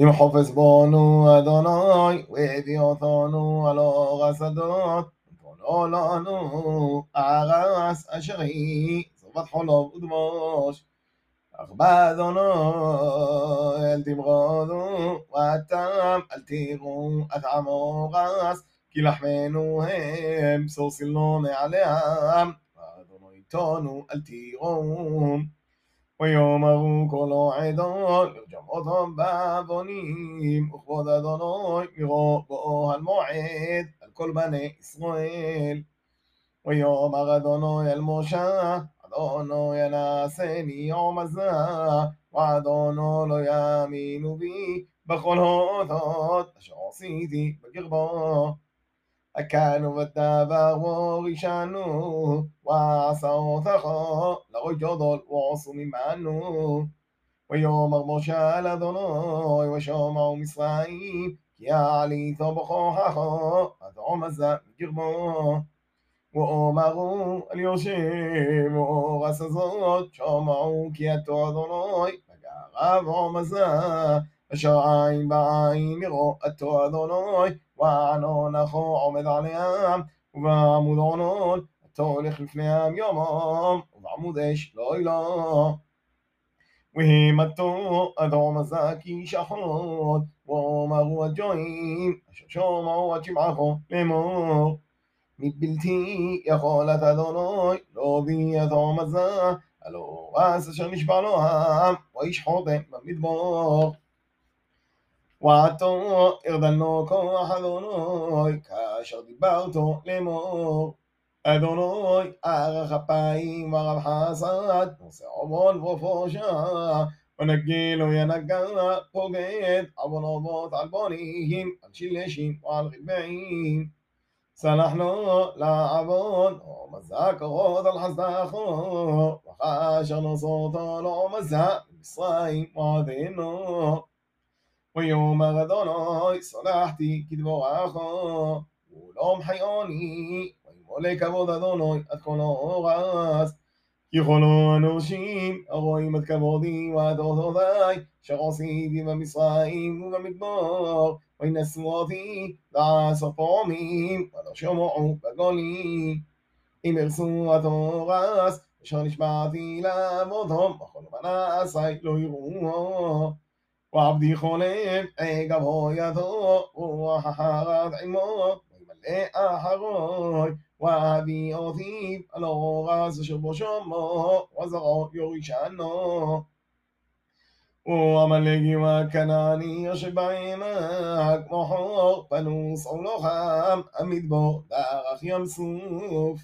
אם חופש בונו אדוני, והביא אותנו הלא רסדות, ותונו לנו ארס אשר היא, זובת חולוב ודבוש. אך באדוני אל תמרודו, ואתם אל תראו את עמו רס, כי לחמנו הם, בשור סלו מעליהם, ואדוני איתנו אל תראו. ויאמרו כל העדות לרשום אותם בעוונים וכבוד אדוני מרוב באוהל מועד על כל בני ישראל ויאמר אדוני אל משה אדוני ינשני יום הזה ואדוני לא יאמינו בי בכל הודות אשר עשיתי בקרבו أكان ودابه غشانو لغو جدول وعصم معنو ويومر مشال ذنوي وشومع مصرائي يا علي ثبخو حخو أدعم مزا جرمو وامغو اليوشيم وغسزوت شومعو كي أتو ذنوي فقرب مزا אשר עין בעין יראו אתו אדוני וענונכו עומד עליהם, ובעמוד עונון, אתה הולך לפניהם יומם, ובעמוד אש לא. והימתו אדום הזקי שחרות, ואומרו הג'ועים, אשר שומעו עד שמעכו לאמור. מבלתי יכולת אדוני, לא בי אדום הזה, הלא רס אשר נשבע לו העם, ואיש חותם במדבור. ועתו ארדנו כוח אדוני, כאשר דיברתו לאמור. אדוני ערך אפיים ורב חסד, נושא עוון ופושע, ונגילו ינגע פוגד, עוון אבות על בונים, על שלשים ועל רבעים. סלחנו לעוון, ומזק אורות על חסדךו, וכאשר נוסותו לא מזק, במצרים מועדינו. ויאמר אדוני סלחתי כדבורךו ולא מחייוני וימולא כבוד אדוני עד כל אורס יכולו אנושים הרואים את כבודי ואת אותותי אשר עשיתי במצרים ובמדבור וינשאו אותי לעשר פעמים ולא שמעו בגולים אם ירסו התורס אשר נשבעתי לעבודו בכל מנעשי לא יראו وعبدي خولين أي قبو يثو وححارات عمو ويملئ أحروي وأبي أوثيب ألو غاز شبو شمو وزغو يوشانو وعملقي وكناني يشبعي معك محوق بنو صولوخام أمد بو داغخ يمسوف.